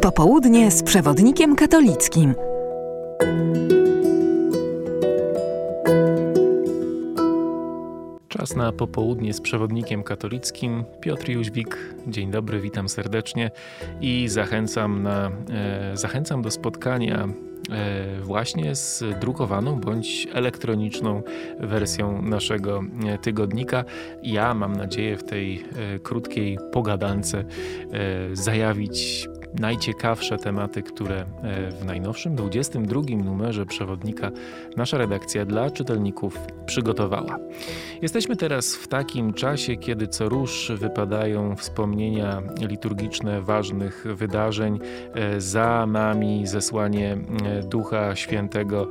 Popołudnie z przewodnikiem katolickim. Czas na popołudnie z przewodnikiem katolickim. Piotr Jóźwik, dzień dobry, witam serdecznie i zachęcam, na, e, zachęcam do spotkania właśnie z drukowaną bądź elektroniczną wersją naszego e, tygodnika. Ja mam nadzieję w tej e, krótkiej pogadance e, zajawić najciekawsze tematy, które e, w najnowszym 22 numerze przewodnika nasza redakcja dla czytelników przygotowała. Jesteśmy teraz w takim czasie, kiedy co rusz wypadają wspomnienia liturgiczne ważnych wydarzeń. E, za nami zesłanie e, Ducha Świętego.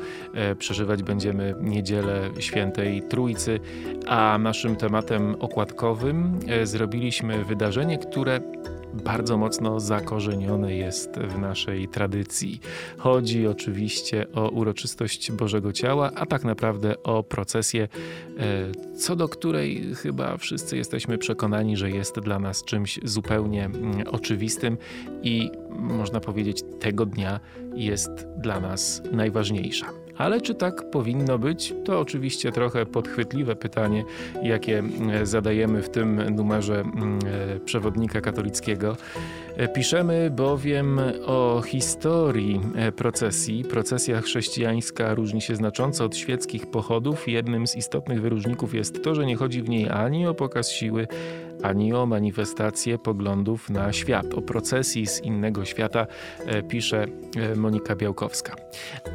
Przeżywać będziemy niedzielę Świętej Trójcy, a naszym tematem okładkowym zrobiliśmy wydarzenie, które bardzo mocno zakorzenione jest w naszej tradycji. Chodzi oczywiście o uroczystość Bożego Ciała, a tak naprawdę o procesję, e, co do której chyba wszyscy jesteśmy przekonani, że jest dla nas czymś zupełnie mm, oczywistym i można powiedzieć tego dnia jest dla nas najważniejsza. Ale czy tak powinno być? To oczywiście trochę podchwytliwe pytanie, jakie e, zadajemy w tym numerze mm, e, przewodnika katolickiego. E, piszemy bowiem o historii procesji. Procesja chrześcijańska różni się znacząco od świeckich pochodów. Jednym z istotnych wyróżników jest to, że nie chodzi w niej ani o pokaz siły, ani o manifestację poglądów na świat. O procesji z innego świata pisze Monika Białkowska.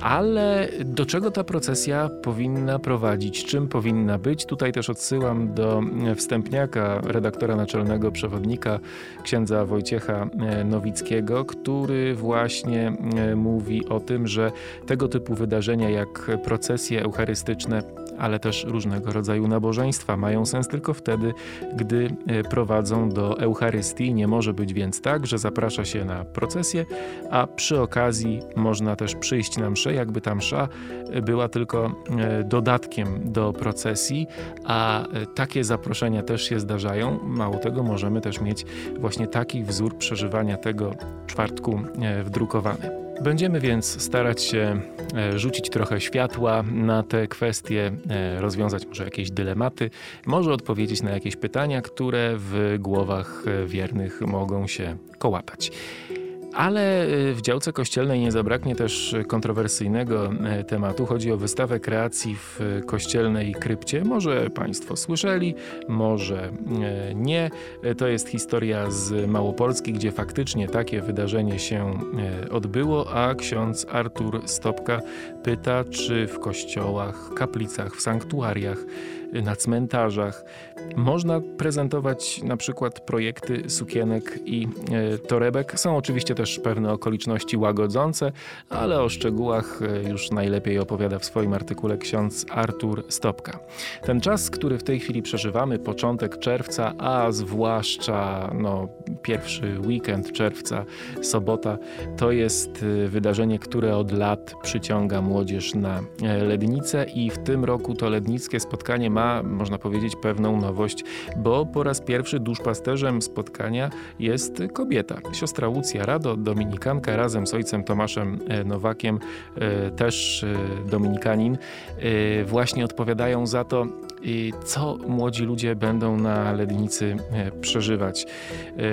Ale do czego ta procesja powinna prowadzić? Czym powinna być? Tutaj też odsyłam do e, wstępniaka redaktora naczelnego przewodnika księdza Wojciecha Nowickiego, który właśnie mówi o tym, że tego typu wydarzenia jak procesje eucharystyczne ale też różnego rodzaju nabożeństwa mają sens tylko wtedy, gdy e, prowadzą do Eucharystii. Nie może być więc tak, że zaprasza się na procesję, a przy okazji można też przyjść na mszę, jakby ta msza e, była tylko e, dodatkiem do procesji, a takie zaproszenia też się zdarzają. Mało tego, możemy też mieć właśnie taki wzór przeżywania tego czwartku wdrukowany. Będziemy więc starać się e, rzucić trochę światła na te kwestie, e, rozwiązać może jakieś dylematy, może odpowiedzieć na jakieś pytania, które w głowach e, wiernych mogą się kołatać. Ale y, w działce kościelnej nie zabraknie też kontrowersyjnego e, tematu. Chodzi o wystawę kreacji w kościelnej krypcie. Może Państwo słyszeli, może nie. To jest historia z Małopolski, gdzie faktycznie takie wydarzenie się odbyło, a ksiądz Artur Stopka pyta, czy w kościołach, kaplicach, w sanktuariach na cmentarzach. Można prezentować na przykład projekty sukienek i torebek. Są oczywiście też pewne okoliczności łagodzące, ale o szczegółach e, już najlepiej opowiada w swoim artykule ksiądz Artur Stopka. Ten czas, który w tej chwili przeżywamy, początek czerwca, a zwłaszcza no, pierwszy weekend czerwca, sobota, to jest e, wydarzenie, które od lat przyciąga młodzież na Lednicę i w tym roku to lednickie spotkanie ma, można powiedzieć, pewną nowość, bo po raz pierwszy duszpasterzem spotkania jest kobieta. Siostra Łucja Rado, dominikanka, razem z ojcem Tomaszem e, Nowakiem, e, też e, dominikanin, właśnie odpowiadają za to, co młodzi ludzie będą na Lednicy przeżywać.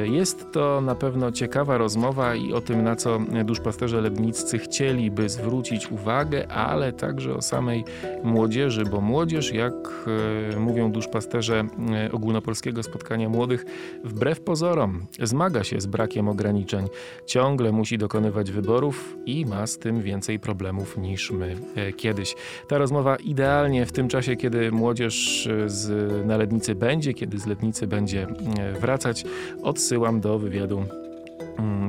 Jest to na pewno ciekawa rozmowa i o tym, na co duszpasterze ledniccy chcieliby zwrócić uwagę, ale także o samej młodzieży, bo młodzież, jak E, mówią duszpasterze e, ogólnopolskiego spotkania młodych, wbrew pozorom zmaga się z brakiem ograniczeń. Ciągle musi dokonywać wyborów i ma z tym więcej problemów niż my e, kiedyś. Ta rozmowa idealnie w tym czasie, kiedy młodzież z Nalednicy będzie, kiedy z Lednicy będzie wracać, odsyłam do wywiadu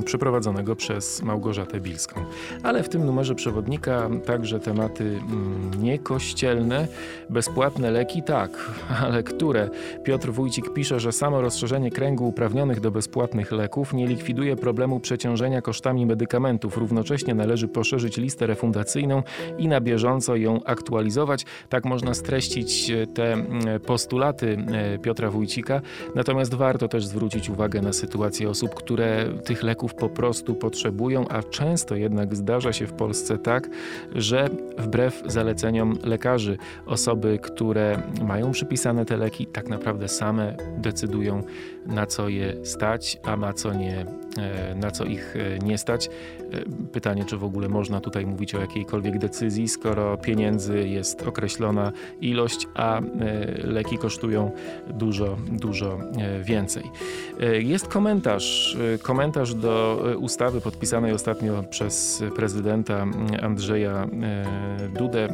przeprowadzonego przez Małgorzatę Bilską. Ale w tym numerze przewodnika także tematy mm, niekościelne, bezpłatne leki, tak, ale które? Piotr Wójcik pisze, że samo rozszerzenie kręgu uprawnionych do bezpłatnych leków nie likwiduje problemu przeciążenia kosztami medykamentów. Równocześnie należy poszerzyć listę refundacyjną i na bieżąco ją aktualizować. Tak można streścić e, te mm, postulaty e, Piotra Wójcika. Natomiast warto też zwrócić uwagę na sytuację osób, które tych leków po prostu potrzebują, a często jednak zdarza się w Polsce tak, że wbrew zaleceniom lekarzy osoby, które mają przypisane te leki, tak naprawdę same decydują, na co je stać, a na co nie, e, na co ich nie stać. Pytanie, czy w ogóle można tutaj mówić o jakiejkolwiek decyzji, skoro pieniędzy jest określona ilość, a leki kosztują dużo, dużo e, więcej. E, jest komentarz, e, komentarz do ustawy podpisanej ostatnio przez prezydenta Andrzeja Dudę,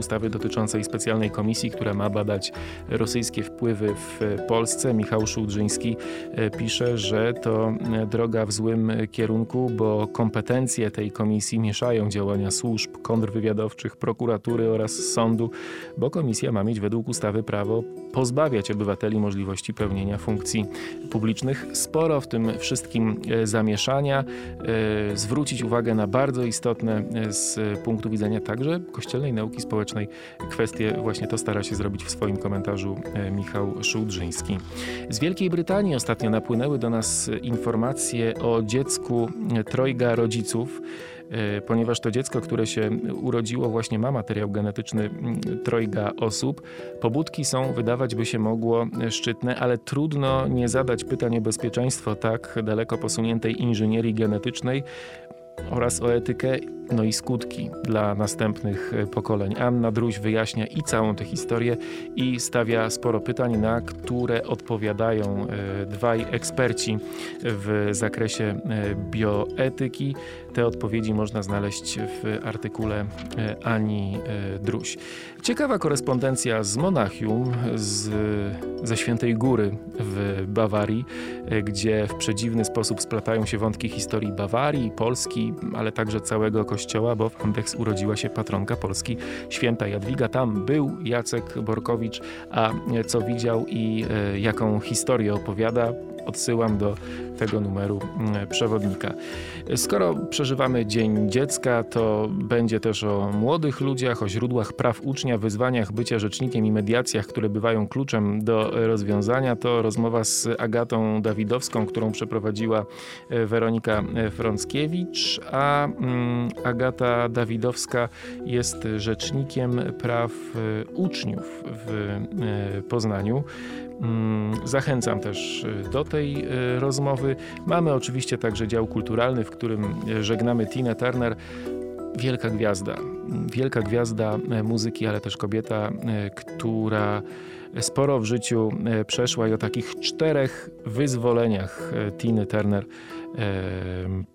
ustawy dotyczącej specjalnej komisji, która ma badać rosyjskie wpływy w Polsce. Michał Szułdrzyński pisze, że to droga w złym kierunku, bo kompetencje tej komisji mieszają działania służb kontrwywiadowczych, prokuratury oraz sądu, bo komisja ma mieć według ustawy prawo pozbawiać obywateli możliwości pełnienia funkcji publicznych. Sporo w tym wszystkim e, zamieszania, e, zwrócić uwagę na bardzo istotne e, z punktu widzenia także kościelnej nauki społecznej kwestie. Właśnie to stara się zrobić w swoim komentarzu Michał Szułdrzyński. Z Wielkiej Brytanii ostatnio napłynęły do nas informacje o dziecku trojga rodziców. E, ponieważ to dziecko, które się urodziło, właśnie ma materiał genetyczny mm, trojga osób. Pobudki są, wydawać by się mogło, szczytne, ale trudno nie zadać pytań o bezpieczeństwo tak daleko posuniętej inżynierii genetycznej oraz o etykę no i skutki dla następnych e, pokoleń. Anna Druś wyjaśnia i całą tę historię i stawia sporo pytań, na które odpowiadają e, dwaj eksperci w zakresie e, bioetyki. Te odpowiedzi można znaleźć w artykule Ani Druś. Ciekawa korespondencja z Monachium, z, ze Świętej Góry w Bawarii, gdzie w przedziwny sposób splatają się wątki historii Bawarii, Polski, ale także całego kościoła, bo w Andechs urodziła się patronka Polski, święta Jadwiga. Tam był Jacek Borkowicz, a co widział i e, jaką historię opowiada, odsyłam do tego numeru mm, przewodnika. Skoro przeżywamy Dzień Dziecka, to będzie też o młodych ludziach, o źródłach praw ucznia, wyzwaniach bycia rzecznikiem i mediacjach, które bywają kluczem do rozwiązania. To rozmowa z Agatą Dawidowską, którą przeprowadziła e, Weronika e, Frąckiewicz, a mm, Agata Dawidowska jest rzecznikiem praw e, uczniów w Poznaniu. Mm, zachęcam też y, do tej y, rozmowy. Mamy oczywiście także dział kulturalny, w którym y, żegnamy Tina Turner. Wielka gwiazda, wielka gwiazda muzyki, ale też kobieta, która sporo w życiu przeszła i o takich czterech wyzwoleniach Tiny Turner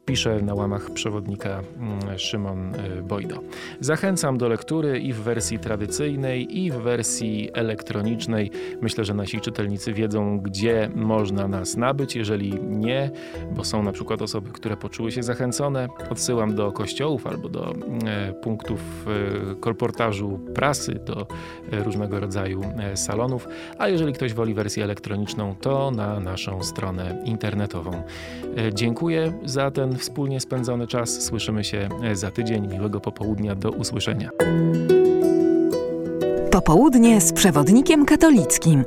pisze na łamach przewodnika mm, Szymon e, Bojdo. Zachęcam do lektury i w wersji tradycyjnej, i w wersji elektronicznej. Myślę, że nasi czytelnicy wiedzą, gdzie można nas nabyć. Jeżeli nie, bo są na przykład osoby, które poczuły się zachęcone, odsyłam do kościołów albo do e, punktów e, kolportażu prasy, do różnego rodzaju salonów. A jeżeli ktoś woli wersję elektroniczną, to na naszą stronę internetową. Dziękuję za ten wspólnie spędzony czas. Słyszymy się za tydzień. Miłego popołudnia. Do usłyszenia. Popołudnie z przewodnikiem katolickim.